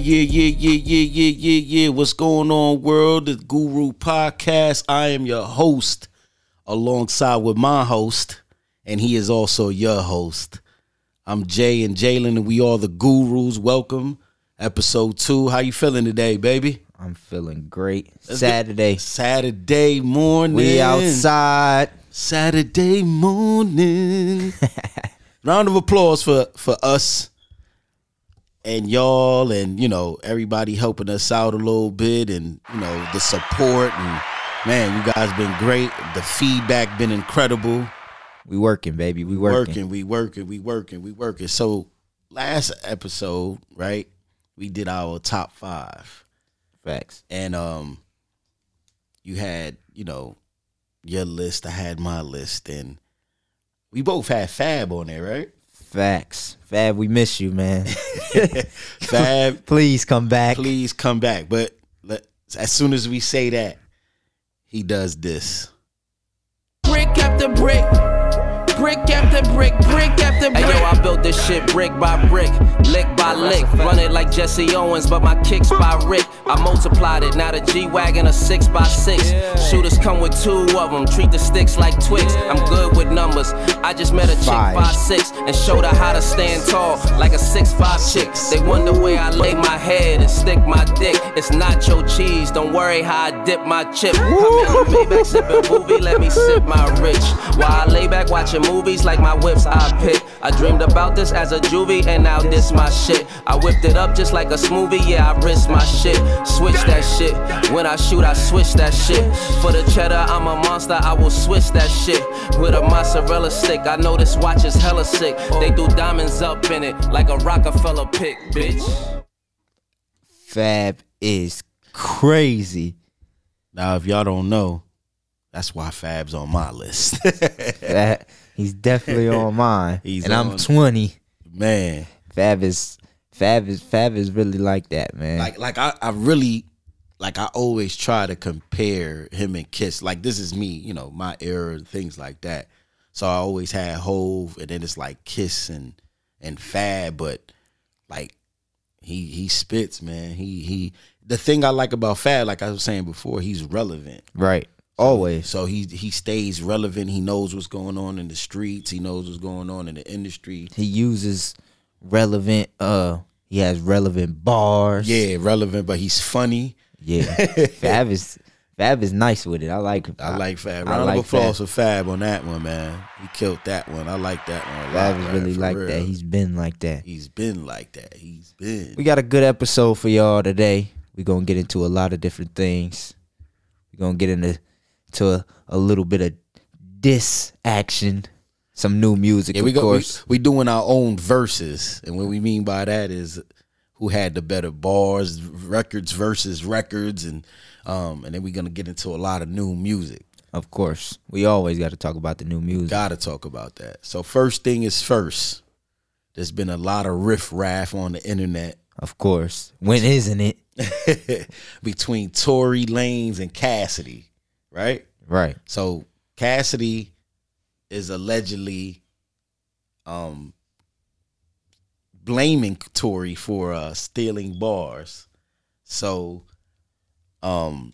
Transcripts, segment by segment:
yeah, yeah, yeah, yeah, yeah, yeah, yeah. What's going on, world? The Guru Podcast. I am your host, alongside with my host, and he is also your host. I'm Jay and Jalen, and we are the Gurus. Welcome, episode two. How you feeling today, baby? I'm feeling great. Saturday. Saturday morning. We outside. Saturday morning. Round of applause for for us and y'all and you know everybody helping us out a little bit and you know the support and man you guys been great. The feedback been incredible. We working, baby. We working. working we working we working we working. So last episode right we did our top five. Facts. and um you had you know your list. I had my list. And we both had fab on there right Facts. Fab, we miss you, man. fab Please come back. please come back but let, as soon as we say that he does this brick after brick. Brick after brick, brick after brick. Hey yo, I built this shit brick by brick, lick by lick. Run it like Jesse Owens, but my kicks by Rick. I multiplied it, now the G Wagon a 6 by 6 Shooters come with two of them, treat the sticks like Twix. I'm good with numbers. I just met a chick Five. five six and showed her how to stand tall like a six five chick. They wonder where I lay my head and stick my dick. It's nacho cheese, don't worry how I dip my chip. I'm in the Maybach sipping movie, let me sip my rich. While I lay back watching movies like my whips I pick. I dreamed about this as a juvie and now this my shit. I whipped it up just like a smoothie, yeah, I risk my shit. Switch that shit. When I shoot, I switch that shit. For the cheddar, I'm a monster, I will switch that shit. With a mozzarella stick, I know this watch is hella sick. They do diamonds up in it like a Rockefeller pick, bitch. Fab is crazy. now if y'all don't know that's why fab's on my list That he's definitely on mine. He's and I'm 20. man Fab is Fab is Fab is really like that, man. like like I, I really like I always try to compare him and Kiss. Like this is me, you know, my era and things like that. So I always had Hove and then it's like Kiss and and Fab, but like he he spits, man. He he the thing I like about Fab, like I was saying before, he's relevant. right. Always. So he he stays relevant. He knows what's going on in the streets. He knows what's going on in the industry. He uses relevant uh he has relevant bars. Yeah, relevant, but he's funny. Yeah. Fab is Fab is nice with it. I like I like Fab. I Round like of applause for Fab on that one, man. He killed that one. I like that one. A lot, Fab is really like real. that. He's been like that. he's been like that. He's been. We got a good episode for y'all today. We're gonna get into a lot of different things. We're gonna get into to a, a little bit of diss action, some new music, yeah, of we go. We, course. we doing our own verses, and what we mean by that is who had the better bars, records versus records, and um, and then we're gonna get into a lot of new music. Of course, we always got to talk about the new music. Got to talk about that. So first thing is first. There's been a lot of riff raff on the internet Of course, when isn't it? between Tory Lanez and Cassidy, right? Right. So Cassidy is allegedly um blaming Tory for uh stealing bars. So um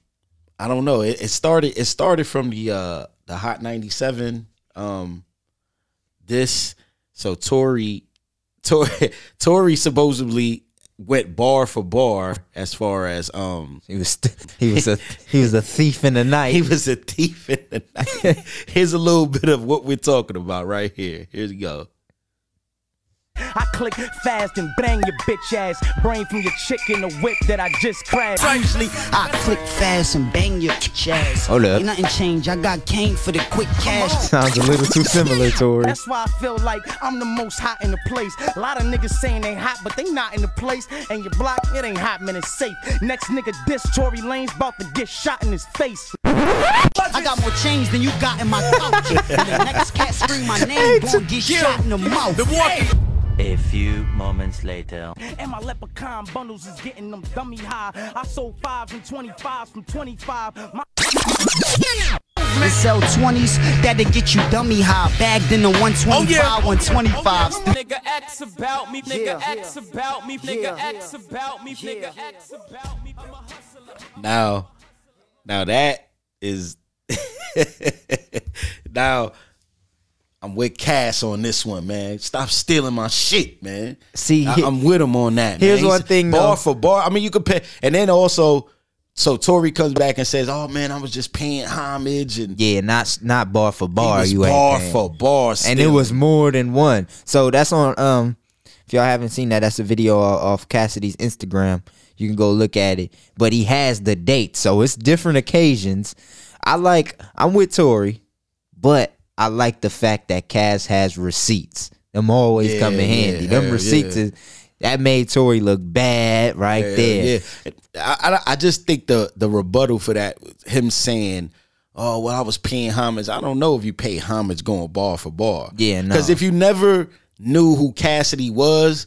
I don't know. It, it started it started from the uh the Hot 97 um this so Tory Tory Tory supposedly went bar for bar as far as um He was he was a he was a thief in the night. he was a thief in the night. Here's a little bit of what we're talking about right here. Here we go. I click fast and bang your bitch ass. Brain from your chick in the whip that I just crashed. Usually, I click fast and bang your bitch ass. Hold up. Ain't nothing changed. I got cane for the quick cash. Sounds a little too similar, Tory. that's why I feel like I'm the most hot in the place. A lot of niggas saying they hot, but they not in the place. And your block, it ain't hot, man, it's safe. Next nigga diss Tory Lanez about to get shot in his face. I got more change than you got in my couch. and the next cat scream my name, gon' get shot in the mouth. A few moments later. And my leprechaun bundles is getting them dummy high. I sold fives and 25s from 25. My This sell 20s, that'll get you dummy high. Bagged in the 125, 125. Nigga X about me, nigga Yeah. X about me, nigga Yeah. X about me, nigga X about me. I'm a hustler. Now, now that is now I'm with Cass on this one, man. Stop stealing my shit, man. See, I, am with him on that. here's man. one He's thing, bar though. for bar. I mean, you compare, and then also, so Tory comes back and says, "Oh man, I was just paying homage and Yeah, not not bar for bar. you ain't bar for bar, and it was more than one. So that's on um if y'all haven't seen that, that's a video off Cassidy's Instagram. You can go look at it. But he has the date. So it's different occasions. I like I'm with Tory, but I like the fact that Cass has receipts. Them always Yeah, come in handy. yeah, Them receipts yeah. is that made Tory look bad right there. Yeah, I, I I just think the the rebuttal for that, him saying, "Oh well, I was paying homage." I don't know if you pay homage going bar for bar. Yeah, no. Because if you never knew who Cassidy was,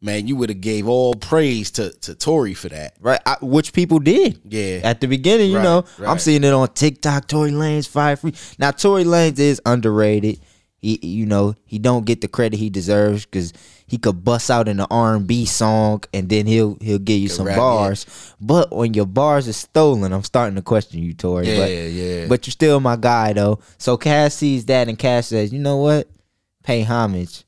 man, you would have gave all praise to to Tory for that. Right, I, which people did. Yeah. At the beginning, you Right, know, I'm seeing it on TikTok. Tory Lanez fire free. Now, Tory Lanez is underrated. He, you know, he don't get the credit he deserves because he could bust out in an R&B song and then he'll he'll give you some rap, yeah. bars. But when your bars are stolen, I'm starting to question you, Tory. Yeah, but, yeah. But you're still my guy though. So Cass sees that and Cass says, you know what? Pay homage.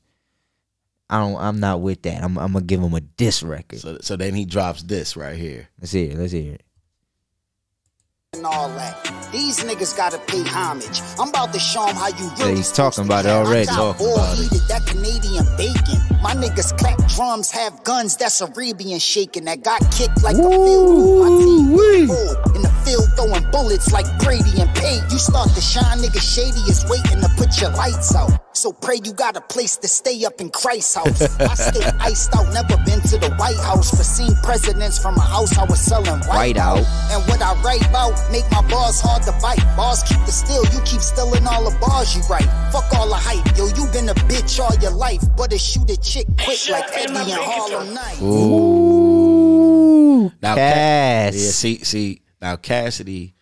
I don't. I'm not with that. I'm. I'm gonna give him a diss record. So so then he drops this right here. Let's hear it. Let's hear it. and all that. These niggas gotta pay homage. I'm about to show 'em how you really he's talking about it count. already. Talking about it. heated, that Canadian bacon. My niggas clap drums, have guns, that's Arabian shaking. That got kicked like a field. My team in the field throwing bullets like Brady and Pate. You start to shine, nigga shady is waiting to put your lights out. So pray you got a place to stay up in Christ's house. I stay iced out, never been to the White House. For seen presidents from a house I was selling White white out. And what I write about make my bars hard to bite. Bars keep the steal, you keep stealing all the bars you write. Fuck all the hype, yo, you been a bitch all your life. But it shoot a chick quick like Eddie and Harlem Night. Ooh, Now Cass. Yeah, see see now Cassidy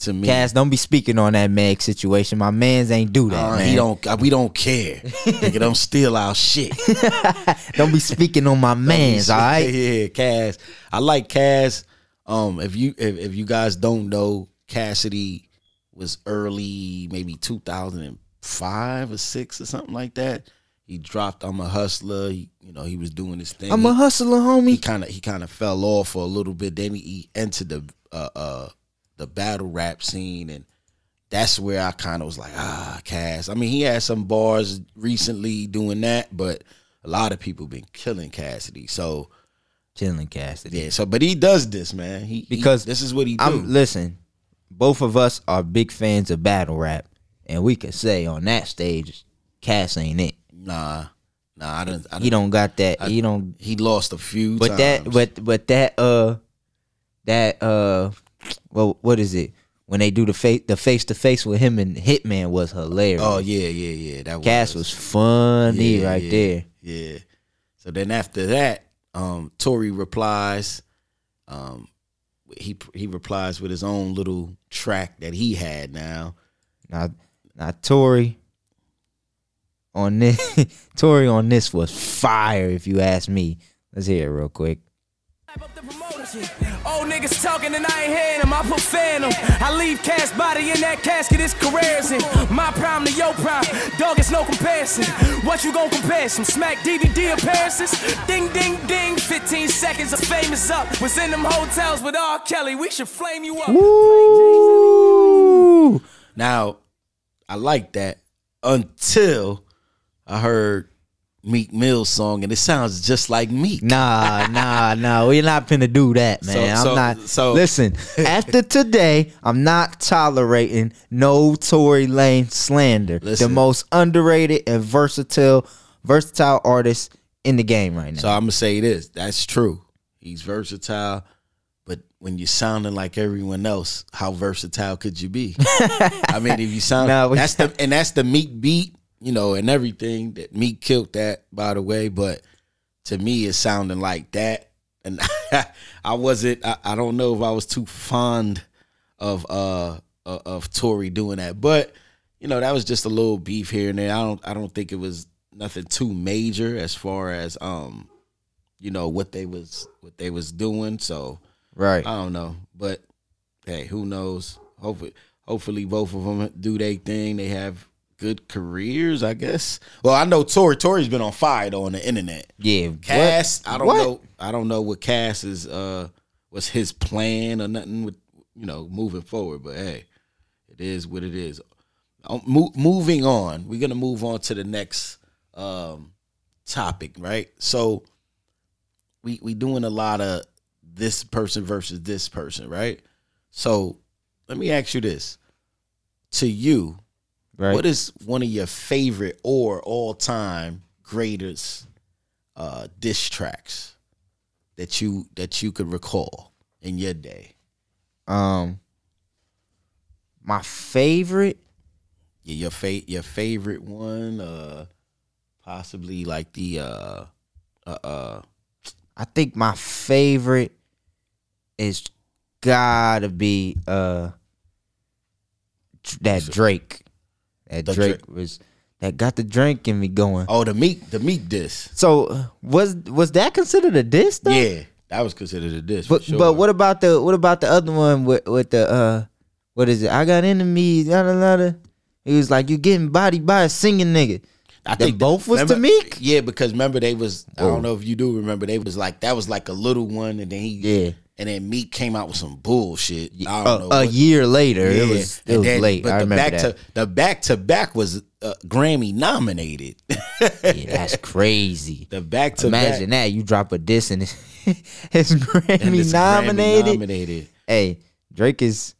to me. Cass, don't be speaking on that Meg situation. My man's ain't do that, uh, man. he don't. uh, We don't care. Nigga, don't steal our shit. Don't be speaking on my man's, all right? Yeah, Cass. I like Cass. Um, if you if, if you guys don't know, Cassidy was early, maybe two thousand and five or six or something like that. He dropped "I'm a Hustler." He, you know, he was doing this thing. I'm a He- hustler, He homie. kind of he kind of fell off for a little bit. Then he, he entered the uh uh the battle rap scene, and that's where I kind of was like, ah, Cass. I mean, he had some bars recently doing that, but a lot of people been killing Cassidy. So killing Cassidy. yeah, so but he does this, man. He he- Because this is what he do. I'm listen. Both of us are big fans of battle rap, and we can say on that stage, Cass ain't it. Nah, nah. I don't. I He don't got that. I- he don't. He lost a few. But that. times. But but that. Uh, that. Uh, well, what is it? When they do the face the face to face with him and Hitman was hilarious. oh yeah, yeah, yeah. That Cass was funny Yeah, right yeah, there. Yeah. So then after that, um, Tory replies. Um, he he replies with his own little track that he had now. Now, now Tory on this, Tory on this was fire. If you ask me, let's hear it real quick. Old niggas talking and I ain't hearing them. I put phantom. I leave cash body in that casket. His career's in my prime to your prime. Dog, it's no comparison. What you gon' compare? Some smack DVD appearances? Ding, ding, ding. 15 seconds of famous up. Was in them hotels with R. Kelly. We should flame you up. Woo! Now, I like that until I heard Meek Mill's song, and it sounds just like Meek. Nah, nah, nah. We're not finna do that, man. So- so- I'm not. so- listen, after today, I'm not tolerating no Tory Lane slander. The most underrated and versatile, versatile artist in the game right now. So I'm gonna say this. That's true. He's versatile, but when you're sounding like everyone else, how versatile could you be? I mean, if you sound we- that's the and that's the Meek beat, you know, and everything that me killed that, by the way. But to me, it's sounding like that, and I wasn't. I, I don't know if I was too fond of uh of, of Tory doing that. But you know, that was just a little beef here and there. I don't I don't think it was nothing too major as far as um, you know, what they was what they was doing. So Right. I don't know, but hey, who knows? Hopefully, hopefully both of them do their thing. They have good careers, I guess. Well, I know Tory. Tory's been on fire though on the internet. yeah. Cass, what? I don't What? know. I don't know what Cass is. Uh, was his plan or nothing with you know moving forward? But hey, it is what it is. Um, mo- moving on, we're gonna move on to the next um, topic, right? So we we doing a lot of this person versus this person, right? So let me ask you this: to you, Right. what is one of your favorite or all time greatest uh diss tracks that you that you could recall in your day? um my favorite Yeah, your fa- your favorite one, uh possibly like the uh uh uh I think my favorite is gotta be uh that Drake. That The Drake Drake. was that got the drink in me going. oh the meek the meek diss. So was was that considered a diss though? Yeah, that was considered a diss. But sure. but what about the what about the other one with with the uh what is it? I got enemies. Yada yada. He was like, "You getting body by a singing nigga." I They both was to remember- Meek? Yeah, because remember they was I Oh. don't know if you do remember they was like that was like a little one and then he Yeah. And then Meek came out with some bullshit. I A, don't know. a what- year later, it was it was then- late. But I the remember back that. to the back to back was uh, Grammy nominated. yeah, that's crazy. the back to Imagine that you drop a diss and it's, it's Grammy it's Grammy nominated. nominated. Hey, Drake is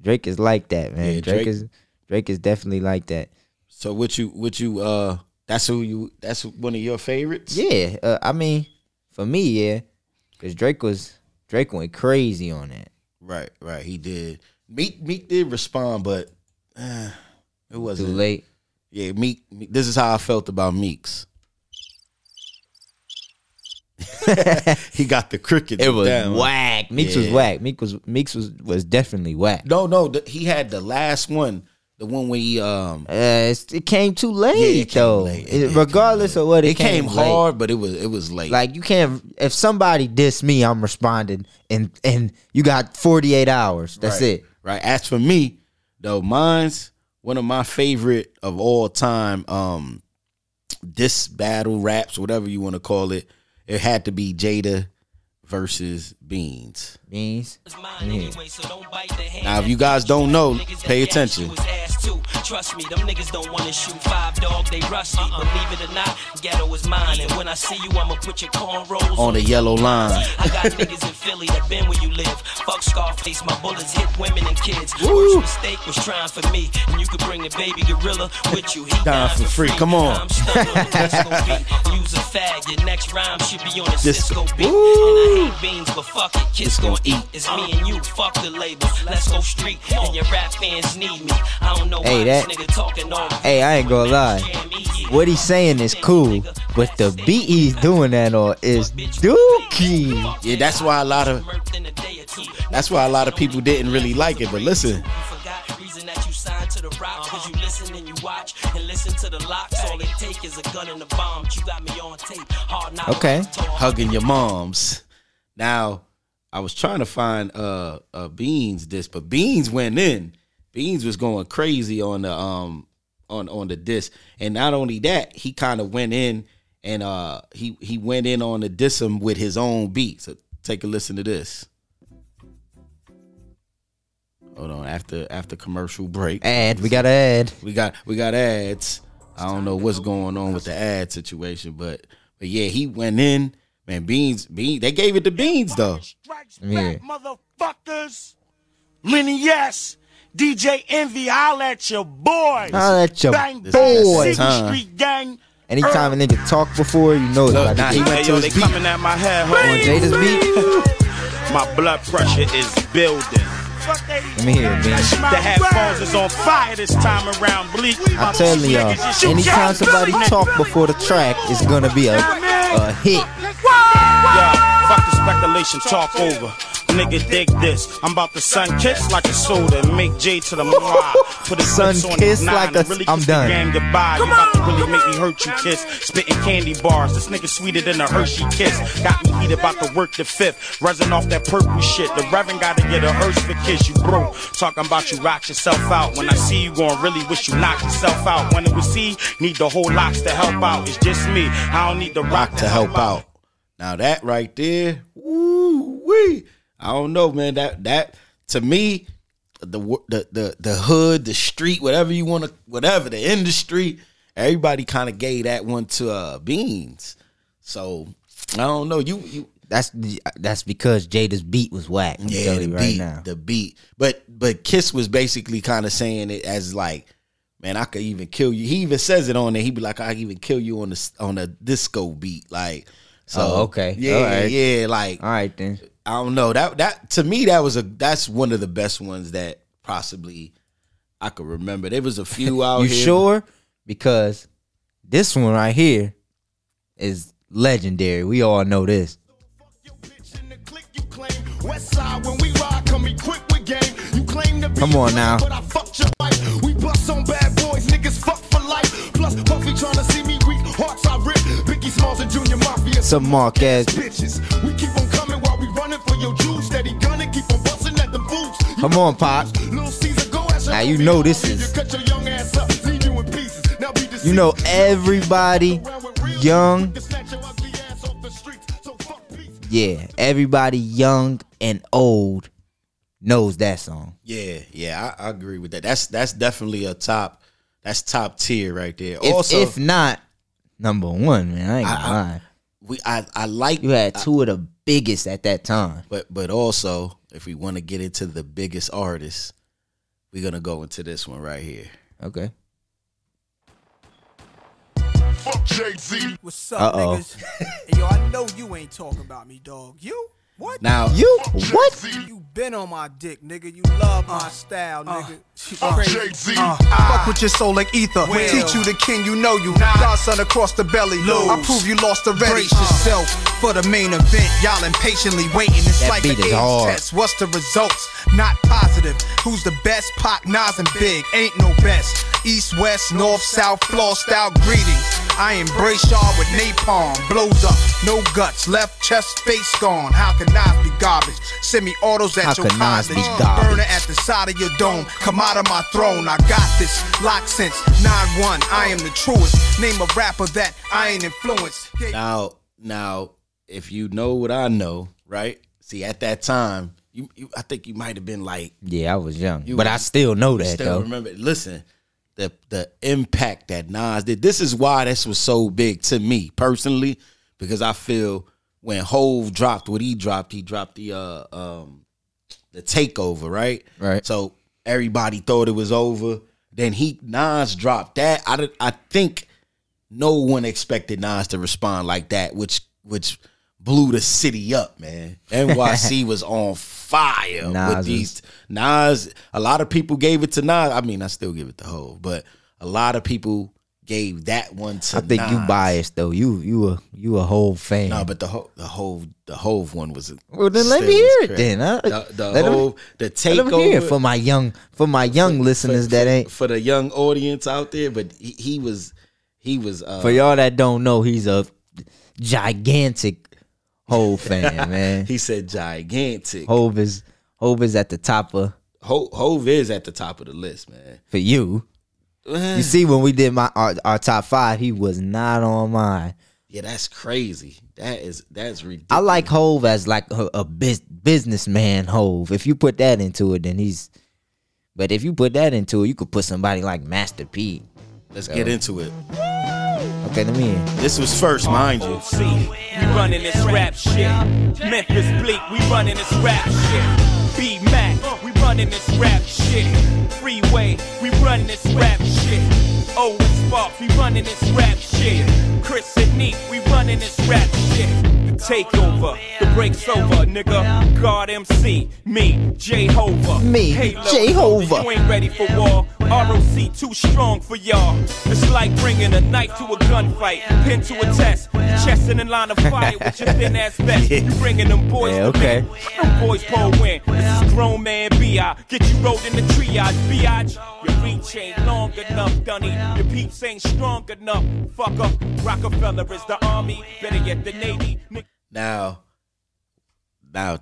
Drake is like that, man. Yeah, Drake, Drake- is Drake is definitely like that. So what you what you uh that's who you that's one of your favorites? Yeah, uh, I mean, for me, yeah, because Drake was Drake went crazy on that. Right, right. He did. Meek Meek did respond, but uh, it wasn't too late. Yeah, Meek, Meek. This is how I felt about Meeks. he got the crickets. It was down. whack. Meeks was Yeah. whack. Meek was Meeks was was definitely whack. No, no, the, he had the last one, the one where he um. Uh, it came too late Yeah, came though. late. It It- regardless late. of what it, it came, late. hard, but it was it was late. Like you can't. If somebody diss me, I'm responding, and and you got 48 hours. That's right, it. Right. As for me, though, mine's one of my favorite of all time. Um, this battle raps, whatever you want to call it, it had to be Jada versus Beans. Beans. Now, if you guys don't know, pay attention. Trust me, them niggas don't wanna shoot five dog, they rusty. Uh-uh. Believe it or not, ghetto is mine. And when I see you, I'ma put your cornrows On the yellow line. I got niggas in Philly that been where you live. Fuck Scarface, my bullets hit women and kids. Worst mistake was trying for me. And you could bring the baby gorilla with you. He Dying for free. Come on. I'm stuck on the. Use a fag. Your next rhyme should be on a Disco. Cisco beat. And I hate beans, but fuck it. Kids gon' eat. It's me and you. Fuck the label. Let's go street. And your rap fans need me. I don't know Hey, why that- this nigga talking all Hey, I ain't gonna lie. What he's saying is cool, but the beat he's doing that on is dookie. Yeah, that's why a lot of that's why a lot of people didn't really like it. But listen, forgot reason you signed to the rock cause you listen and you watch and listen to the locks all it take is a gun and a bomb you got me on tape hard knocks Okay. hugging your moms. Now, I was trying to find uh, uh Beans this, but Beans went in. Beans was going crazy on the um on on the diss, and not only that, he kind of went in and uh he he went in on the dism with his own beat. So take a listen to this. Hold on, after after commercial break. Ad, we got ad. We got we got ads. I don't know what's going on with the ad situation, but but yeah, he went in. Man, beans, beans. They gave it to beans though. Strikes Yeah. motherfuckers. Lenny, yes. DJ Envy, holla at your boys. Holla at your Bang, boys. bang, City Time. Street gang. Anytime a nigga talk before, you know it's Look, about now he get went to his beat. at my head, on Jada's beat. My blood pressure is building. Let me hear it, my The headphones is on fire this time around. Bleak. I'm telling y'all, anytime somebody talk before the track, it's gonna be a, a hit. Yeah, fuck the speculation, talk over. Nigga, dig this. I'm about to sun kiss like a soda and make J to the mwah. Put his Sun lips on kiss like a- and really I'm done. game goodbye. You about to really make me hurt you, kiss. Spitting candy bars. This nigga sweeter than a Hershey kiss. Got me heated about to work the fifth. Resin off that purple shit. The Reverend gotta get a hearse for kiss. You broke. Talking about you rock yourself out. When I see you gon' really wish you knock yourself out. When it was see, need the whole locks to help out. It's just me. I don't need the rock, to help out. Now that right there, woo wee. I don't know, man. That that to me, the the the the hood, the street, whatever you want to, whatever the industry, everybody kind of gave that one to uh Beans. So I don't know. You you That's that's because Jada's beat was whack. Yeah, the you right beat, now. the beat. But but Kiss was basically kind of saying it as like, man, I could even kill you. He even says it on there. He'd be like, I could even kill you on the on a disco beat, like. So Oh, okay. yeah, right. yeah, like All right then. I don't know that that to me that was a that's one of the best ones that possibly I could remember. There was a few out You here. sure? Because this one right here is legendary. We all know this. West side when we ride, come equipped with game. You claim to be Come on now. but I fucked your wife. We bust on bad boys, niggas fuck for life. Plus Puffy tryna see me weak, hearts I rip. Biggie Smalls and Junior Mafia. Some Marquez. bitches. We keep on coming while we running for your juice. Steady gunning, keep on busting at them fools. Come on, Pop. Little Caesar, go ask Now you know this is- you, Cut your young ass up, leave you in pieces. Now be You know everybody young. Yeah, everybody young and old knows that song. Yeah, yeah, I, I agree with that. That's that's definitely a top. That's top tier right there. If, also, if not number one, man, I ain't gonna I- I- lie. We I I like You had two of the biggest at that time. But but also, if we want to get into the biggest artists, we're gonna go into this one right here. Okay. Fuck Jay-Z. What's up, Uh-oh. niggas? hey, yo, I know you ain't talking about me, dog. You? What? Now- You what? You been on my dick, nigga. You love my uh, style, uh, nigga. You uh, Fuck crazy. Jay-Z. Uh, Fuck with your soul like ether. Well. Teach you the king, you know you. Godson across the belly. Lose. I prove you lost already. Brace yourself for the main event. Y'all impatiently waiting. It's That like beat an AIDS hard. test. What's the results? Not positive. Who's the best? Pac, Nas, and Big. Ain't no best. East, west, north, south, floor style greetings. I embrace y'all with napalm. Blows up, no guts. Left chest, face gone. How can Nas be garbage? Send me autos at How your can Nas be cottage. garbage? Burner at the side of your dome. Come out of my throne. I got this. Lock since 9-1. I am the truest. Name a rapper that I ain't influenced. Yeah. Now now, if you know what I know, right? See, at that time, you, you I think you might have been like Yeah, I was young, You but I still know that still though. remember. Listen, the the impact that Nas did. This is why this was so big to me personally, because I feel when Hove dropped what he dropped, he dropped the uh um the takeover, right? Right. So everybody thought it was over. Then he Nas dropped that. I did- I think no one expected Nas to respond like that, which which blew the city up, man. NYC was on fire Nas with these Nas. A lot of people gave it to Nas. I mean, I still give it to Hove, but a lot of people gave that one to. I think you Nas. biased though. You you a you a whole fan. No, but the whole the Hove the Hove one was. well, then let me hear it then. huh? The, the Let Hove, the takeover for my young for my young listeners that ain't for the young audience out there. But he, he was he was uh, for y'all that don't know. He's a gigantic Hove fan, man. He said gigantic. Hove is Hove is at the top of Hove, Hove is at the top of the list, man. for you. You eh. see, when we did my our, our top five, he was not on mine. Yeah, that's crazy. That is that's ridiculous. I like Hove as like a, a bus- businessman Hove. If you put that into it, then he's. But if you put that into it, you could put somebody like Master P. Let's get into it. Okay, let me. Hear. This was first, mind you. See, we running this rap shit. Memphis Bleek, we running this rap shit. B Mac, we running this rap shit. Freeway, we running this rap shit. Oh, Spark, we running this rap shit. Chris and Neef, we running this rap shit. The takeover, the break's over, nigga. God MC, me, J Hova. Me, Halo, J. Hova. You ain't ready for war. ROC too strong for y'all. It's like bringing a knife to a gunfight, pin to a test, chest in a line of fire with your thin ass vest. You bringing them boys Yeah, to okay. win. Them boys pull win. This is grown man B.I. Get you rolled in the triage, biatch. Your reach ain't long enough, Dunny. Your peeps ain't strong enough. Fuck up. Rockefeller is the army. Better yet, the navy. Now, now,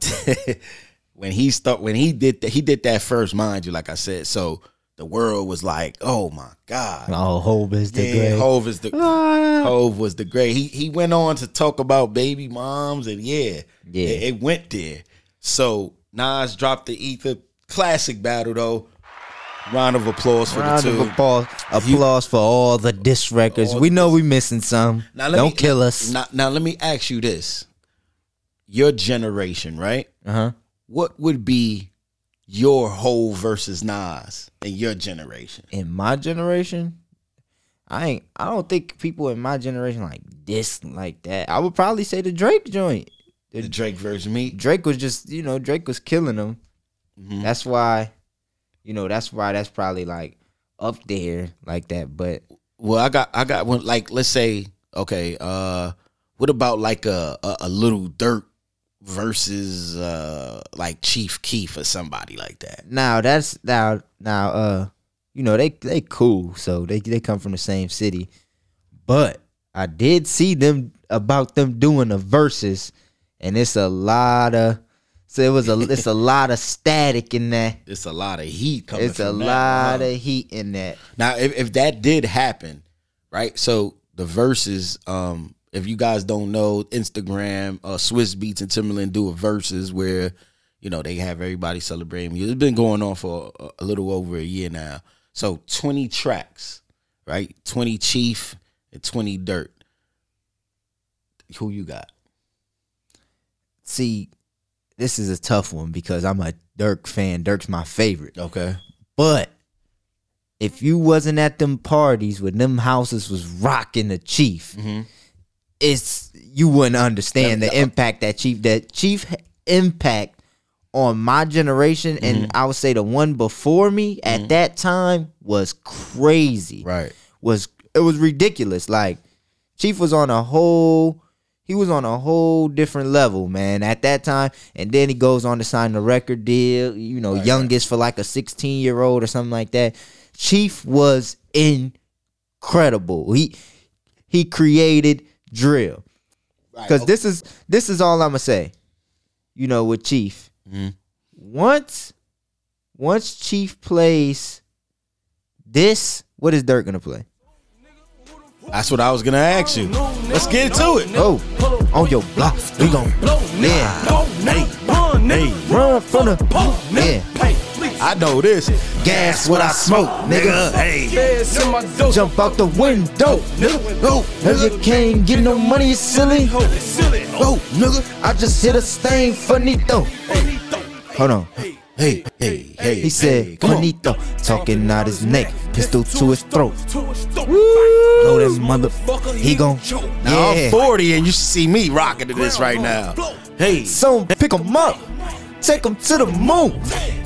when he start when he did that, he did that first, mind you, like I said. So the world was like, "Oh my god!" Oh, Hove is the yeah, great. Hove is the Hove was the great. He he went on to talk about baby moms and yeah, Yeah. it, it went there. So Nas dropped the Ether classic battle though. Round of applause for Round the of two. applause, applause for all the diss records. We know we're missing some. Now, let Don't me- kill us. Now, now let me ask you this: Your generation, right? Uh huh. What would be your whole versus Nas in your generation? In my generation, I ain't. I don't think people in my generation like this like that. I would probably say the Drake joint. The Drake versus me. Drake was just, you know, Drake was killing them. Mm-hmm. That's why, you know, that's why that's probably like up there like that. But Well, I got I got one like let's say okay, uh what about like a a, a little Durk versus uh like Chief Keef or somebody like that? now that's now now uh, you know they they cool, so they they come from the same city. But I did see them about them doing the Verzuz, and it's a lot of so it was a it's a lot of static in that. It's a lot of heat coming It's a lot of heat in that. Now, if, if that did happen, right? So the verses, um, if you guys don't know, Instagram, uh, Swizz Beatz and Timbaland do a Verzuz where, you know, they have everybody celebrating. It's been going on for a, a little over a year now. So twenty tracks, right? Twenty Chief and twenty Durk. Who you got? See, this is a tough one because I'm a Durk fan. Durk's my favorite. Okay. But if you wasn't at them parties when them houses was rocking the chief, it's you wouldn't understand the impact that chief that chief impact on my generation and I would say the one before me at that time was crazy. Right. Was it was ridiculous. Like Chief was on a whole he was on a whole different level, man, at that time. And then he goes on to sign the record deal, you know, youngest for like a 16 year old or something like that. Chief was incredible. He he created drill. Because this is this is all I'm gonna say. You know, with Chief. Mm-hmm. Once once Chief plays this, what is Durk gonna play? That's what I was gonna ask you. Let's get into it. Oh, on your block, we gon' yeah. Hey, Run from the yeah. I know this. Gas what I smoke, nigga. Hey, Jump out the window, nigga. oh, If you can't get no money, you silly. oh, nigga. I just hit a stain finito. Hold on. Hey, hey, hey. He said, hey, come Talking out his neck, pistol to his throat. Blow that motherfucker. He gon' Now I'm 40 and you should see me rocking to this right now. Hey, So pick him up, take him to the moon.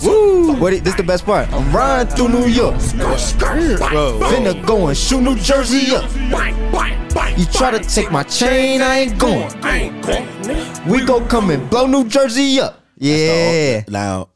Woo! What? This the best part. I'm riding through New York. bro. Finna go and shoot New Jersey up. You try to take my chain, I ain't going. We gon' come and blow New Jersey up. Yeah. Now,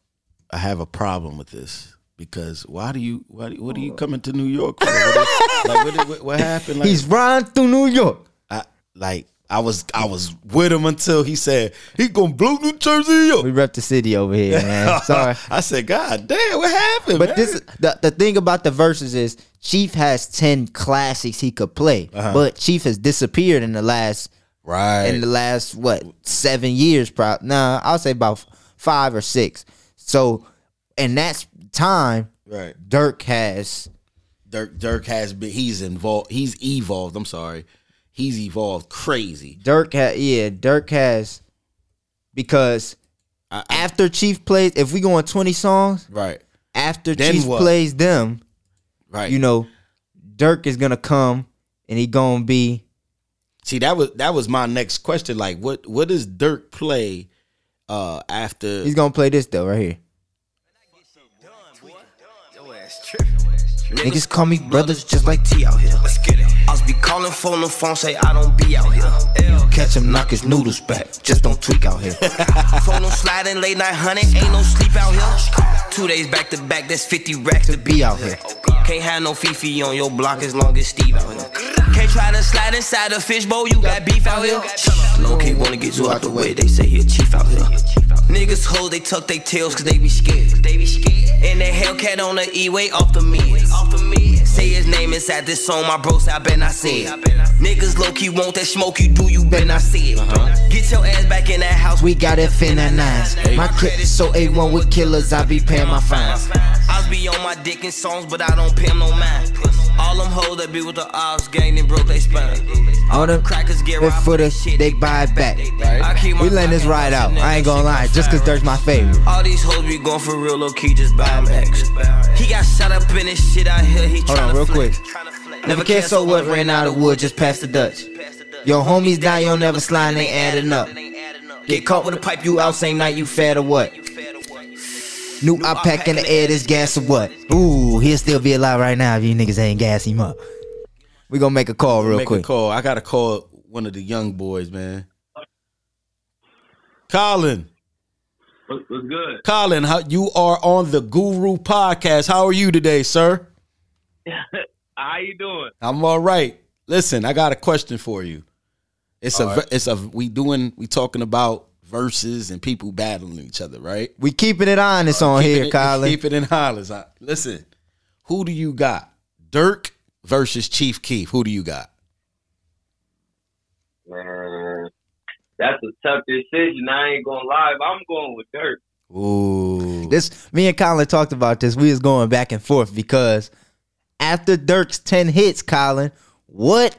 I have a problem with this because why do you, why, do- what are you coming to New York for? What, is- like, what, what, what happened? Like, He's riding through New York. I, like, I was, I was with him until he said he gonna blow New Jersey up. We rep the city over here, man. Sorry. I said, God damn, what happened? But man? this the, the thing about the Verzuz is Chief has 10 classics he could play. Uh-huh. But Chief has disappeared in the last right. in the last what seven years probably nah i'll say about five or six so in that time right. durk has Durk, Durk has been, he's involved, he's evolved. I'm sorry, he's evolved crazy. durk ha yeah durk has because I, I, after chief plays if we go on 20 songs right, after Then chief what? plays them right. you know durk is gonna come and he gonna be See, that was that was my next question. Like, what what does Durk play uh after? he's gonna play this though right here Niggas call me brothers just like T out here. Let's get it. I be calling phone the phone, say I don't be out here. Catch him, knock his noodles back. Just don't tweak out here. Phone no sliding, late night hunting, ain't no sleep out here. Two days back to back, that's 50 racks to be out here. Can't have no Fifi on your block as long as Steve out here. Can't try to slide inside a fishbowl, you got beef out here. Low key wanna get you out the way, they say he a chief out here. Niggas hold, they tuck their tails cause they be scared. They be scared. And that Hellcat on the E-way off the. Off the meds. Say his name inside this song, my bro say I bet I see it. Niggas low key want that smoke you do, you bet I see it. Uh-huh. Get your ass back in that house. We got F in that nines. My credit so A1 with killers, I be paying my fines. I be on my dick in songs, but I don't pay no mind. All them hoes that be with the ops gang, they broke they spine. All them crackers get robbed for the shit, they buy it back. My We letting this ride out. I ain't gonna lie, just cause Durk's my favorite. All these hoes be going for real, low key, just buy 'em X. He got shot up in this shit out here, he Hold on, real quick. Never care so what, ran out of wood, just past the Dutch. Your homies die, you'll never slide, ain't adding up. Get caught with a pipe, you out same night, you fed or what? New I pack in the air, this gas or what? Ooh, he'll still be alive right now if you niggas ain't gas him up. We gonna make a call real Make quick. a call. I gotta call one of the young boys, man. Colin. What's good? Colin, how you are on the Guru podcast. How are you today, sir? How you doing? I'm all right. Listen, I got a question for you. It's a All right. it's a we doing we talking about verses and people battling each other, right? We keeping it honest uh, on Keeping here, it- Colin. Keep it in hollers. Listen, who do you got? Durk versus Chief Keef. Who do you got? Man, that's a tough decision. I ain't gonna lie. I'm going with Durk. Ooh. This me and Colin talked about this. We was going back and forth because after Durk's ten hits, Colin, what?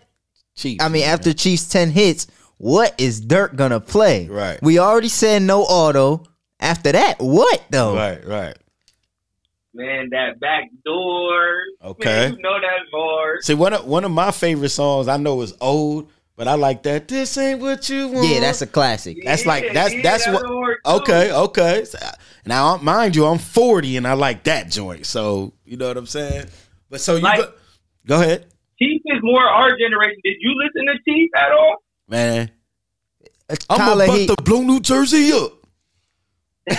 Chief. I mean, after Chief's ten hits, what is Durk gonna play? Right. We already said no auto. After that, what though? Right, right. Man, that back door. Okay. Man, you know that's hard. See, one of one of my favorite songs I know is old, but I like that. This ain't what you want. Yeah, that's a classic. That's like that's yeah, that's that's what. Okay, okay. So, uh, Now, mind you, I'm 40 and I like that joint. So you know what I'm saying. But so you Like- go, go ahead, Chief is more our generation. Did you listen to Chief at all? Man. I'm Colin, about he- to blow New Jersey up.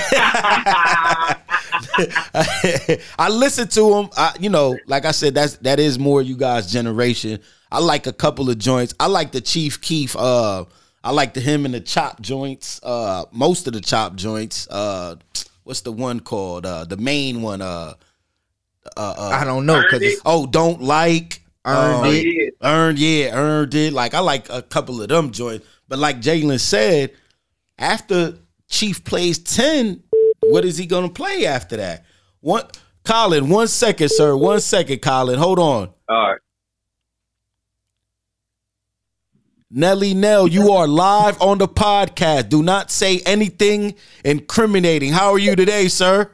I listen to him. I, you know, like I said, that's that is more you guys' generation. I like a couple of joints. I like the Chief Keef. Uh, I like the him and the chop joints. Uh, most of the chop joints. Uh, what's the one called? Uh, the main one. Uh, uh, uh I don't know because it's Oh, don't like Earned um, it. Earned, yeah, earned it. Like I like a couple of them joints, but like Jalen said, after Chief plays ten, what is he gonna play after that? One, Colin, one second, sir, one second, Colin, hold on. All right. Nelly Nell, you are live on the podcast. Do not say anything incriminating. How are you today, sir?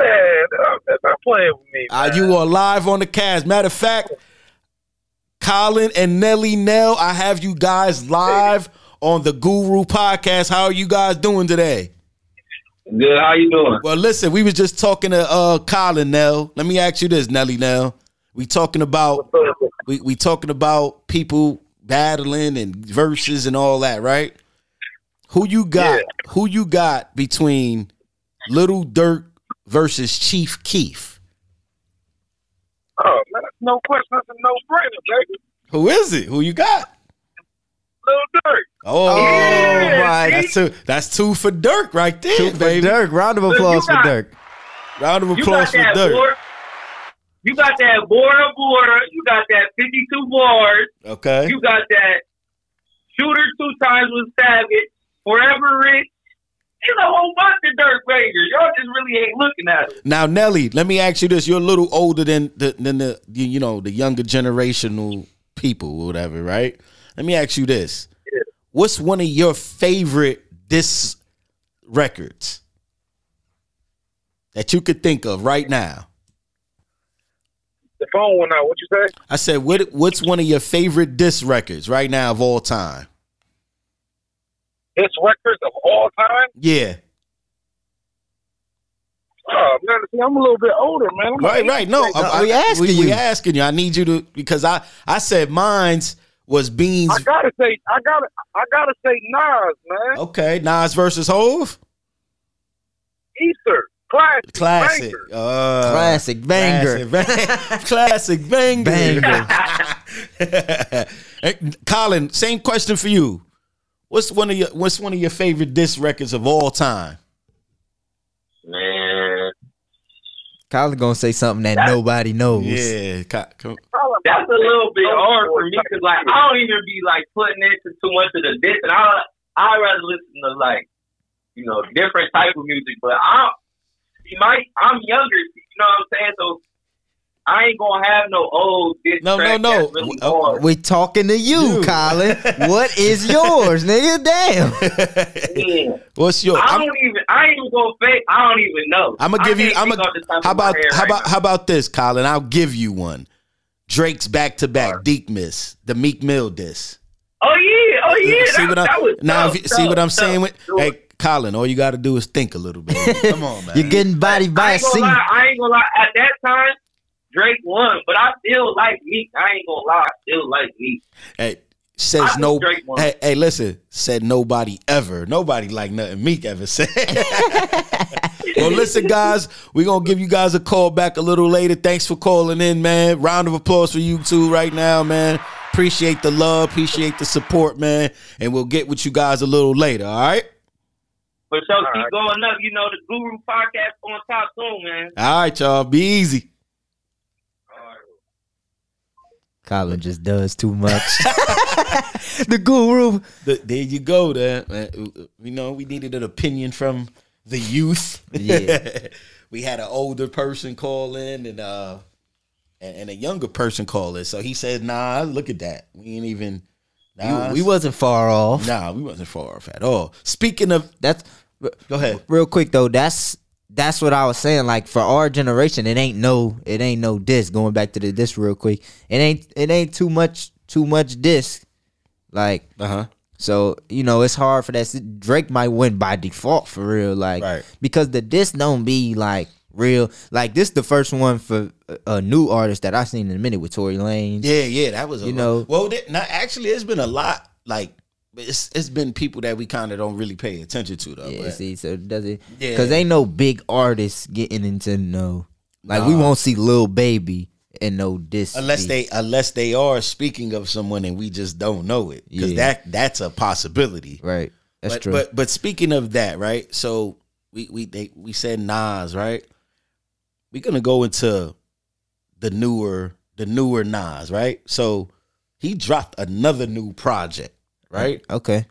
Man, that's not playing with me. Uh, you are live on the cast. Matter of fact, Colin and Nelly Nell, I have you guys live on the Guru podcast. How are you guys doing today? Good. How you doing? Well, listen, we was just talking to uh Colin Nell. Let me ask you this, Nelly Nell. We talking about we, we talking about people battling and verses and all that, right? Who you got? Who you got between Little Durk versus Chief Keef? Oh man, that's no question. That's a no brainer, baby. Who is it? Who you got? Little Durk. Oh, oh, Yeah, my! That's two. That's two for Durk right there, Two for. Durk. Round of Look, you applause for got- Durk. Round of applause for Durk. border. You got that border border. You got that fifty-two bars. Okay. You got that shooter two times with Savage. Forever Rich. There's a whole bunch of Durk Rangers. Y'all just really ain't looking at it. Now, Nelly, let me ask you this: You're a little older than the than the you know the younger generational people or whatever, right? Let me ask you this: What's one of your favorite diss records that you could think of right now? The phone went out. What you say? I said, what what's one of your favorite diss records right now of all time? It's records of all time. Yeah. Oh man. See, I'm a little bit older, man. I'm Right, right. No, I- I- we asking we, we you. asking you. I need you to because I I said mine's was beans. I gotta say, I gotta, I gotta say, Nas, man, Okay, Nas versus Hove. Easter, classic, Classic. banger. Uh, Classic banger. Classic, classic banger. Hey, Colin, same question for you. What's one of your What's one of your favorite diss records of all time? Man, Colin gonna say something that nobody knows. Yeah, Co- come- that's a little bit hard for me because like I don't even be like putting into too much of the diss, and I I rather listen to like you know different type of music. But I you might I'm younger, you know what I'm saying? So I ain't gonna have no old diss No, no, track no. that's really uh, hard. We talking to you, Colin. what is yours, nigga? Damn. Yeah. What's your? I I'm, don't even. I ain't even gonna fake. I don't even know. I'm gonna give you. I'm think gonna. off the top How about how right about now. how about this, Colin? I'll give you one. Drake's back to back Deep Miss, the Meek Mill diss. Oh yeah. Oh yeah. see that, what that I'm was now? tough, if you, see what I'm saying? With tough. hey, Colin, all you got to do is think a little bit. Come on, man. You're getting body by I a ain't gonna scene. lie. I ain't gonna lie. At that time, Drake won, but I still like Meek. I ain't gonna lie. I still like Meek. Hey, says I no. Drake won. Hey, hey, listen. Said nobody ever. Nobody like nothing Meek ever said. well, listen, guys. We're gonna give you guys a call back a little later. Thanks for calling in, man. Round of applause for you two right now, man. Appreciate the love, appreciate the support, man. And we'll get with you guys a little later. All right. But so keep going up. You know the Guru podcast on top soon, man. All right, y'all. Be easy. Colin just does too much. the guru. The- there you go. There, man. You know, we needed an opinion from the youth. Yeah. we had an older person call in and uh and, and a younger person call in. So he said, "Nah, look at that. We ain't even." Nah, You- we wasn't far off. Nah, we wasn't far off at all. Speaking of, That's go ahead. real quick though. That's that's what I was saying. Like for our generation, it ain't no it ain't no diss. Going back to the diss real quick, it ain't it ain't too much too much diss. Like Uh huh. so you know it's hard for that. Drake might win by default for real. Like Right. because the diss don't be like real. Like this the first one for a, new artist that I seen in a minute with Tory Lanez. Yeah, yeah, that was a You know- Well, there, not actually, it's been a lot. Like it's it's been people that we kind of don't really pay attention to though. Yeah, but- see, so does it? Yeah. Because ain't no big artists getting into no. Like we won't see Lil Baby and no diss. unless beat. they unless they are speaking of someone and we just don't know it because Yeah. that that's a possibility. right. That's but, true. But but speaking of that, right? So we we they, we said Nas, right? We're gonna go into the newer the newer Nas, right? So he dropped another new project, right? okay.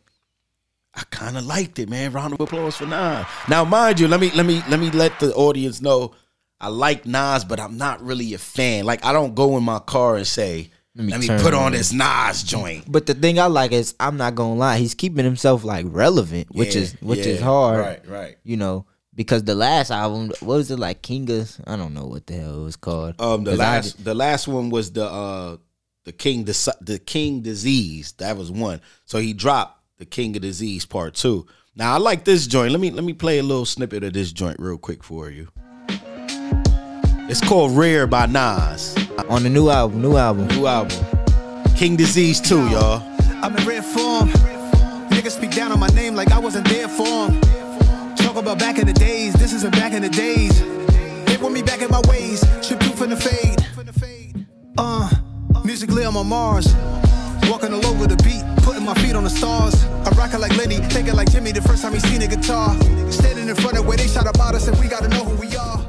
I kind of liked it, man. Round of applause for Nas. Now, mind you, let me let me let me let the audience know I like Nas, but I'm not really a fan. Like I don't go in my car and say, "Let me, turn put on on." this Nas joint." But the thing I like is I'm not gonna lie, he's keeping himself like relevant, which Yeah, is which is hard. Right, right. You know, because the last album, what was it like? Kingas? I don't know what the hell it was called. Um, the last the last one was the uh the King the the King disease. That was one. So he dropped the King of Disease part two. Now I like this joint. Let me let me play a little snippet of this joint real quick for you. It's called Rare by Nas. on the new album, new album. New album. King Disease 2, y'all. I'm in rare form. Niggas speak down on my name like I wasn't there for for 'em. Talk about back in the days, this isn't back in the days. They want me back in my ways, trip proof in the fade. Uh, musically I'm on Mars. Walking all over the beat, putting my feet on the stars. I'm rocking like Lenny, thinking like Jimmy the first time he seen a guitar. Standing in front of where they shot about us and we gotta know who we are.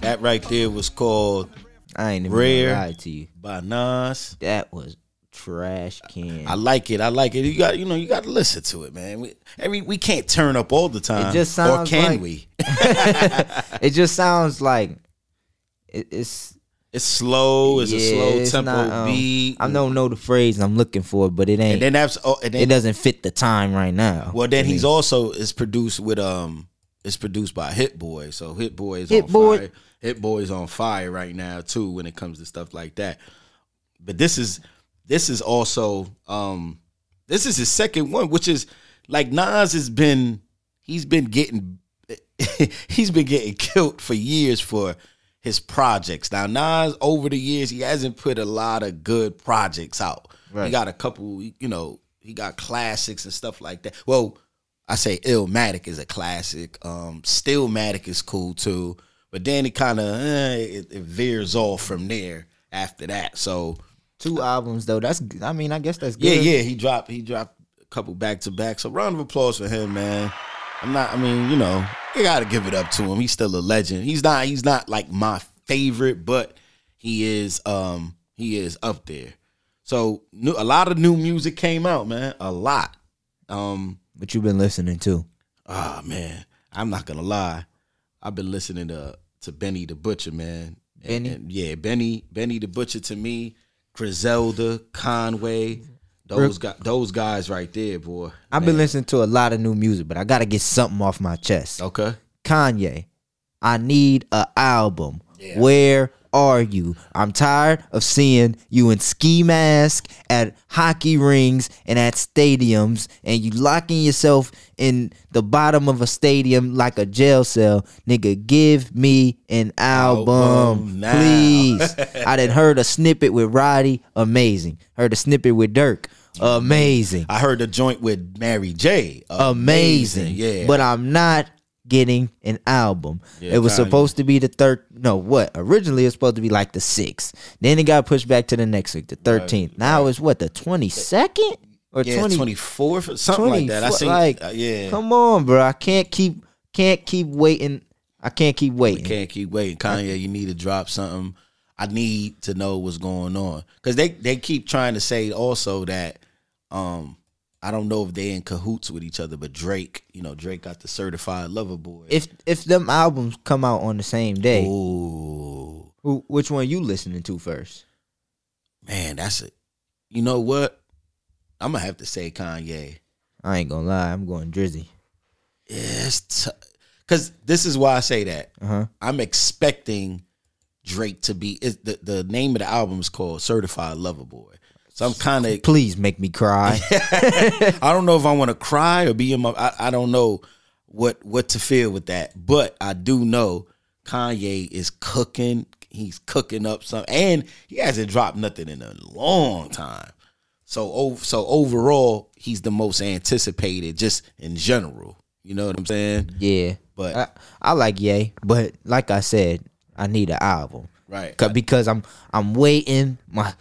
That right there was called I ain't even Rare gonna lie to you. by Nas. That was trash can. I like it. I like it. You got you know you got to listen to it, man. We, every we can't turn up all the time. It just or sounds can like- we? it just sounds like it, it's It's slow. It's a slow it's tempo not, um, beat. I don't know the phrase I'm looking for, but it ain't. And then that's oh, and then, it doesn't fit the time right now. Well, then to he's me. also is produced with um it's produced by Hit Boy. So Hit Boy is Hit on Boy. fire. Hit Boy is on fire right now too when it comes to stuff like that. But this is this is also um this is his second one, which is like Nas has been he's been getting he's been getting killed for years for his projects. Now Nas over the years he hasn't put a lot of good projects out. Right. He got a couple, you know, he got classics and stuff like that. Well, I say Illmatic is a classic. Um, Stillmatic is cool too, but then it kind of eh, it, it veers off from there after that. So Two albums though. That's I mean I guess that's good. yeah, yeah, he dropped he dropped a couple back to back. So round of applause for him, man. I'm not. I mean, you know, you got to give it up to him. He's still a legend. He's not. He's not like my favorite, but he is. Um, he is up there. So new, a lot of new music came out, man. A lot. Um, What you've been listening to? ah man, I'm not gonna lie. I've been listening to to Benny the Butcher, man. And- Benny? and yeah, Benny, Benny the Butcher to me, Griselda, Conway, those guys, those guys right there, boy. I've been listening to a lot of new music, but I gotta get something off my chest. Okay. Kanye, I need a album. Where are you? I'm tired of seeing you in ski mask at hockey rings and at stadiums, and you locking yourself in the bottom of a stadium like a jail cell. Nigga, give me an album, Album please. I done heard a snippet with Roddy, amazing. Heard a snippet with Durk, amazing I heard the joint with Mary J. amazing. Yeah. But I'm not getting an album. Yeah, it was Kanye. supposed to be the third. No, what? Originally it was supposed to be like the sixth. Then it got pushed back to the next week, the thirteenth. Now it's what the twenty second or yeah, or something like that. I 24 seen. like, uh, yeah, Come on, bro. I can't keep can't keep waiting. I can't keep waiting. can't keep waiting. Kanye, you need to drop something. I need to know what's going on because they they keep trying to say also that um I don't know if they in cahoots with each other, but Drake, you know, Drake got the certified lover boy. If if them albums come out on the same day, Ooh, who which one you listening to first? man, that's it. You know what? I'm gonna have to say Kanye. I ain't gonna lie, I'm going Drizzy. Yes, because this is why I say that. Uh-huh. I'm expecting Drake to be. The the name of the album is called Certified Lover Boy. So I'm kind of. Please make me cry. I don't know if I want to cry or be in my. I, I don't know what what to feel with that, but I do know Kanye is cooking. He's cooking up something, and he hasn't dropped nothing in a long time. So so overall, he's the most anticipated, just in general. You know what I'm saying? Yeah, But- I, I like Ye, but like I said, I need an album. Right. 'Cause- because I'm I'm waiting. My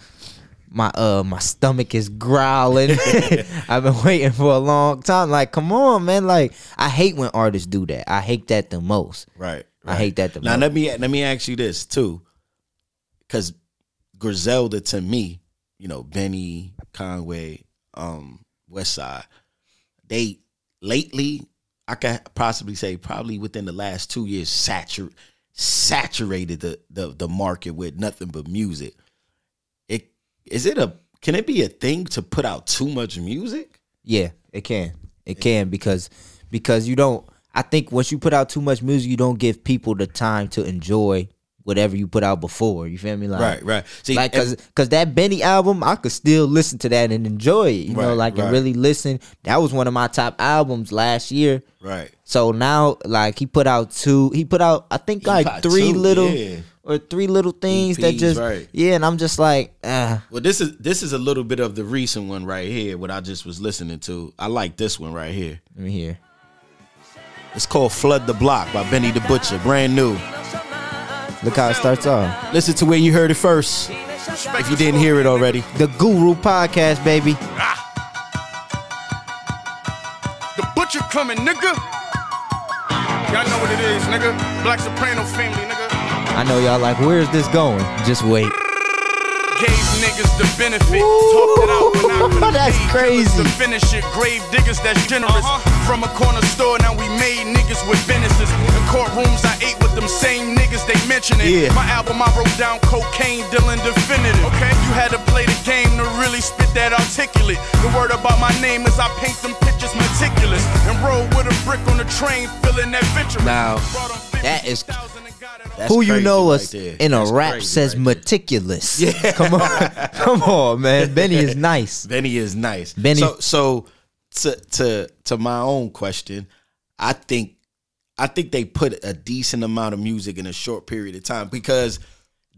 my uh my stomach is growling. I've been waiting for a long time. Like, come on, man. Like, I hate when artists do that. I hate that the most. Right. I hate that the Now most. let me let me ask you this too, because Griselda to me, you know, Benny Conway, um, Westside, they lately, I can possibly say probably within the last two years, satur- saturated the, the the market with nothing but music. Is it a can it be a thing to put out too much music? Yeah, it can. It can because because you don't. I think once you put out too much music, you don't give people the time to enjoy whatever you put out before. You feel me? Like, Right, right. See, like because because that Benny album, I could still listen to that and enjoy it. You know, like right. and really listen. That was one of my top albums last year. Right. So now, like he put out two. He put out I think He like three two, little yeah. Or three little things that just right. yeah. And I'm just like, ah, Well, this is this is a little bit of the recent one right here. What I just was listening to. I like this one right here. let me hear. It's called "Flood the Block" by Benny the Butcher, brand new. Look how it starts off. Listen to where you heard it first. If you didn't hear it already, The Guru Podcast, baby. The butcher coming, nigga. Y'all know what it is, nigga. Black Soprano family, nigga. I know y'all like, where's this going? Just wait. Gave niggas the benefit. Talked it out when I That's paid crazy. To finish it, grave diggers that's generous. Uh-huh. From a corner store, now we made niggas with businesses. In courtrooms, I ate with them same niggas they mention it. Yeah. My album, I wrote down cocaine dealing definitive. Okay, you had to play the game to really spit that articulate. The word about my name is I paint them pictures meticulous and roll with a brick on the train, feeling that venture. Now, That is that's who you know us in a That's rap says right meticulous. Yeah. Come on. Come on, man. Benny is nice. Benny is nice. Benny- So so to to to my own question, I think I think they put a decent amount of music in a short period of time because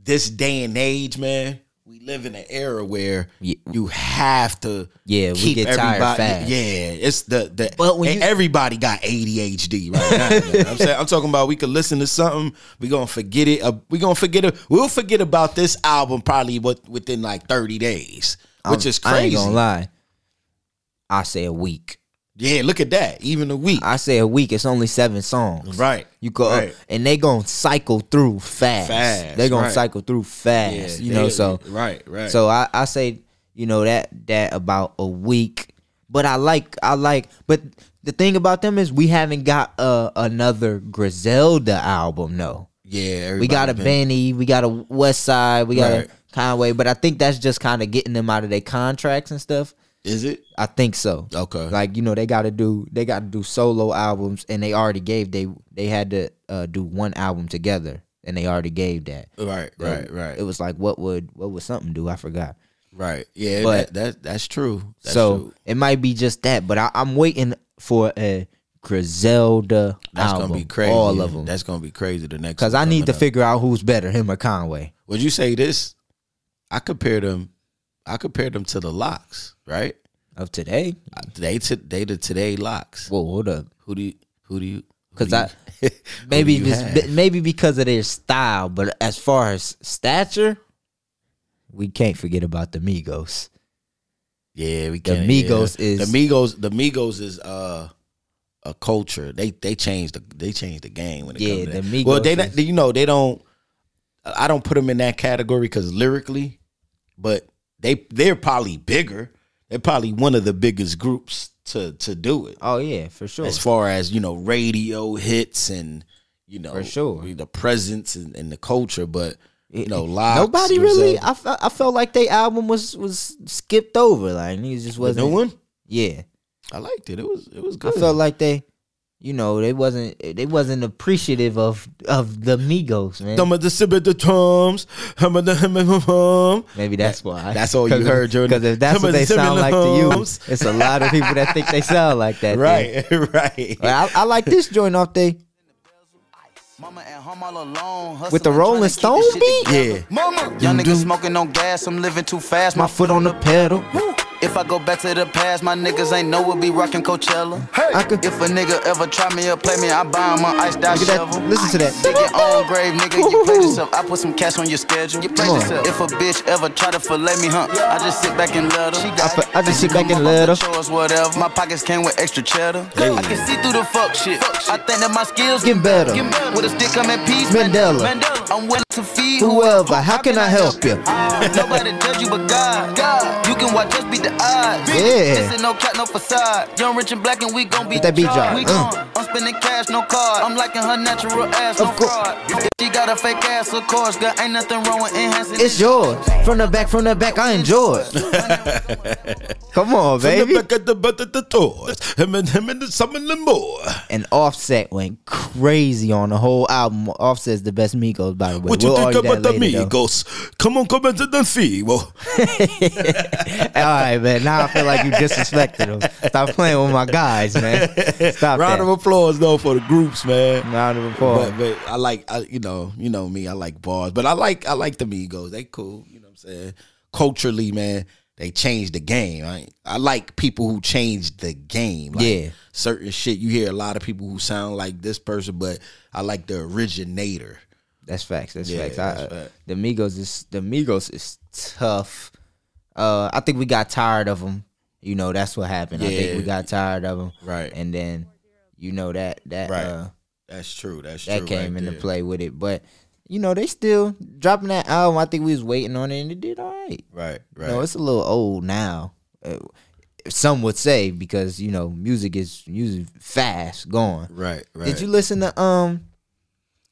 this day and age, man, we live in an era where you have to Yeah, we keep get tired everybody. fast. Yeah, it's the the But when and you- everybody got ADHD right now. man. I'm saying I'm talking about we could listen to something, we gonna forget it. Uh, we gonna forget it. We'll forget about this album probably what within like 30 days, which I'm- is I ain't crazy. gonna lie. I say a week. Yeah, look at that. Even a week. I say a week. It's only seven songs. Right. You go Right. and they gonna cycle through fast. Fast, They gonna right. cycle through fast. Yeah, you know, they- so right, right. So I, I say, you know, that that about a week. But I like I like but the thing about them is we haven't got uh, another Griselda album, no. Yeah, We got a been- Benny, we got a Westside, we got Right. a Conway, but I think that's just kind of getting them out of their contracts and stuff. Is it? I think so. Okay. Like you know, they got to do they got to do solo albums, and they already gave they they had to uh, do one album together, and they already gave that. Right, right, right. It was like what would what would something do? I forgot. Right. Yeah, But- that, that that's true. That's so true. it might be just that, but I, I'm waiting for a Griselda That's album. gonna be crazy. all of them. That's gonna be crazy. The next Because I need to up. figure out who's better, him or Conway. Would you say this? I compare them. I compare them to the LOX, right? Of today, they to they the today LOX. Whoa, hold up. Who do you? Who do you? Because I maybe who do you this, have? maybe because of their style, but as far as stature, we can't forget about the Migos. Yeah, we can't. The. Migos yeah. is- the Migos. The Migos is uh a culture. They they changed the they changed the game when it Yeah, comes to the that. Well, they is- not, you know they don't. I don't put them in that category because lyrically, but they they're probably bigger. They're probably one of the biggest groups to to do it. Oh yeah, for sure. As far as you know, radio hits and you know For sure. the presence and, and the culture, but you know, Nobody really. I felt, I felt like their album was was skipped over. Like niggas just wasn't. new one? Yeah, I liked it. It was it was good. I felt like they, you know, they wasn't they wasn't appreciative of of the Migos, man. Some of the sip at the toms, some the hum and hum hum. Maybe that's why. That's all you heard, Jordan. Because if that's what they sound like to you, it's a lot of people that think they sound like that. Right, right. I, I like this joint off they with the Rolling Stone beat. Yeah. Mama, young niggas smoking on gas, I'm living too fast. My foot on the pedal. If I go back to the past, my niggas ain't know we'll be rocking Coachella. Hey. If a nigga ever try me or play me, I buy him a iced out Look at that. shovel. Listen to that. Dig your own grave, nigga. You played yourself. I put some cash on your schedule. You played Come on. yourself. If a bitch ever try to fillet me, huh? I just sit back and let her. She got I, I just sit back and let her. chores, whatever. My pockets came with extra cheddar. I can see through the fuck shit. I think that my skills Get better. With a stick, I'm at peace. Mandela. I'm willing to feed Whoever, how can I help you? Nobody judge you but God. God. You can watch us beat the odds. Yeah. This ain't no cat, no facade. Young, rich, and black, and we gon' be Get that beat drop. We Uh. I'm spending cash, no card. I'm liking her natural ass, no Of course. fraud. If she got a fake ass, of course. Girl, ain't nothing wrong with enhancing It's yours. From the back, from the back, I enjoy it. Come on, From baby. the back of the butt of the doors, him and him and the some and the more. And Offset went crazy on the whole album. Offset's the best Migos, by the way. What you We'll think about that the later, though. Migos? Come on, come into the fee. Well, All right, man. Now I feel like you disrespected them. Stop playing with my guys, man. Stop round that. of applause though for the groups, man. Round of applause. But, but I like, I, you know, you know me. I like bars, but I like, I like the Migos. They cool. You know what I'm saying? Culturally, man, they changed the game. I, I like people who changed the game. Like Yeah. certain shit. You hear a lot of people who sound like this person, but I like the originator. That's facts. That's Yeah, facts. that's I, fact. The Migos is the Migos is tough. Uh, I think we got tired of them. You know, that's what happened. I think we got tired of them. Right. And then, you know that that Right. uh, That's true. That's that true. came right into there. play with it. But you know, they still dropping that album. I think we was waiting on it, and it did all right. Right. Right. No, it's a little old now. Uh, some would say because you know music is music fast gone. Right. Right. Did you listen to um?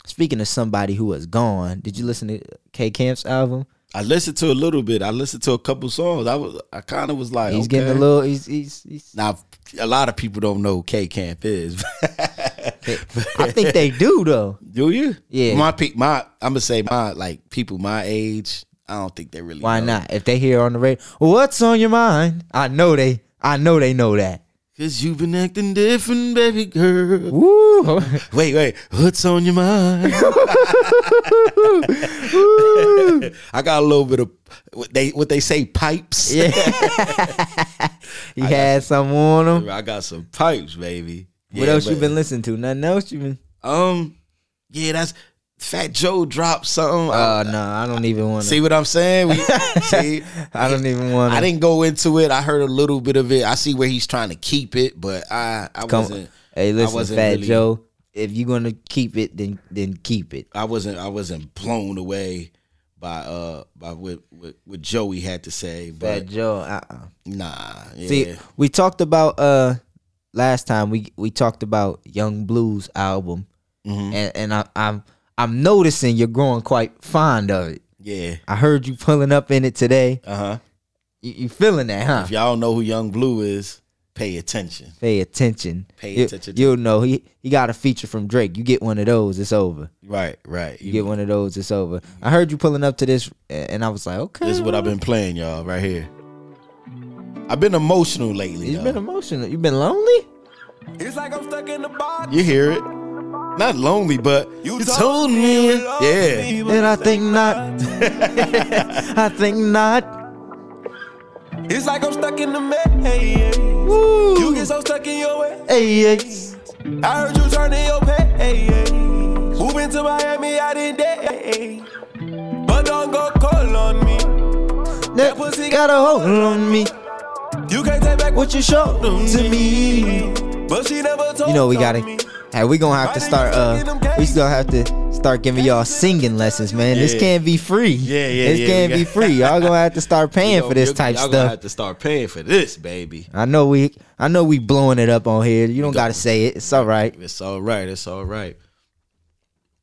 Speaking of somebody who was gone, did you listen to K Camp's album? I listened to a little bit. I listened to a couple songs. I was, I kind of was like, He's getting a little. He's he's. he's Now, a lot of people don't know K Camp is. I think they do though. Do you? Yeah. My pe- my I'm gonna say my like people my age. I don't think they really. Why know. not? If they hear on the radio, what's on your mind? I know they. I know they know that. Cause you've been acting different, baby girl. Woo. Wait, wait. What's on your mind? I got a little bit of what they what they say pipes. Yeah. he had some on him. I got some pipes, baby. What Yeah, else you been listening to? Nothing else you been? Um, yeah, that's Fat Joe dropped something. Oh no, I don't even want to. See what I'm saying? We, see, I don't even want. I didn't go into it. I heard a little bit of it. I see where he's trying to keep it, but I I Come, wasn't. hey, listen, Fat really- Joe. If you're gonna keep it, then then keep it. I wasn't. I wasn't blown away by uh by what what, what Joey had to say. But Fat Joe. Uh-uh. nah, yeah. See, we talked about uh last time we we talked about Yung Bleu's album, Mhm. and and I, I'm I'm noticing you're growing quite fond of it. yeah. I heard you pulling up in it today. Uh huh. You, you feeling that, huh? If y'all know who Yung Bleu is, pay attention. Pay attention. Pay You- attention You'll know he he got a feature from Drake. You get one of those, it's over. Right, right. You get one of those, it's over. I heard you pulling up to this, and I was like, okay. This is what I've been playing, y'all, right here. I've been emotional lately. You've been emotional. You've been lonely. It's like I'm stuck in the box. You hear it? Not lonely, but you, told me. Yeah. And I think not. I think not. It's like I'm stuck in the maze. You get so stuck in your way. Hey, hey. I heard you turning your pay. Moving to Miami out in day. But don't go call on me. That pussy got a hold on me. You can't take back What you showed to me. But she never told You know we on gotta. Me. Hey, we gonna have to start. Uh, we still have to start giving y'all singing lessons, man. This can't be free. Yeah, yeah, yeah. This yeah, can't be free. Y'all gonna have to start paying for know, this you- type y'all gonna have to start paying for this, baby. I know we. I know we blowing it up on here. You don't gotta say it. It's all right. It's all right. It's all right.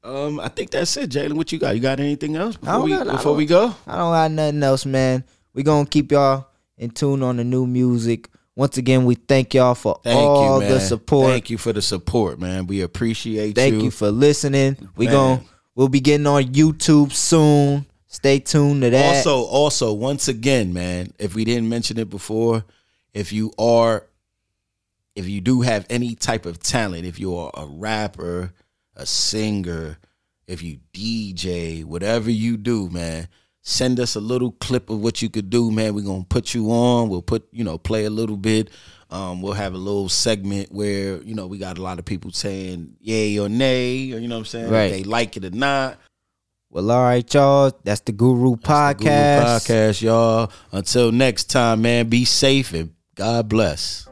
Um, I think that's it, Jalen. What you got? You got anything else before we got- before we go? I don't got nothing else, man. We gonna keep y'all in tune on the new music. Once again, we thank y'all for Thank all you, the support. Thank you for the support, man. We appreciate Thank you. Thank you for listening. We gon' we'll be getting on YouTube soon. Stay tuned to that. Also, also, once again, man, if we didn't mention it before, if you are, if you do have any type of talent, if you are a rapper, a singer, if you DJ, whatever you do, man, send us a little clip of what you could do, man. We're gonna put you on. We'll put, you know, play a little bit. Um, we'll have a little segment where, you know, we got a lot of people saying yay or nay, or you know what I'm saying? Right. They like it or not. well, all right, y'all. That's the Guru Podcast. Guru Podcast, y'all. Until next time, man, be safe and God bless.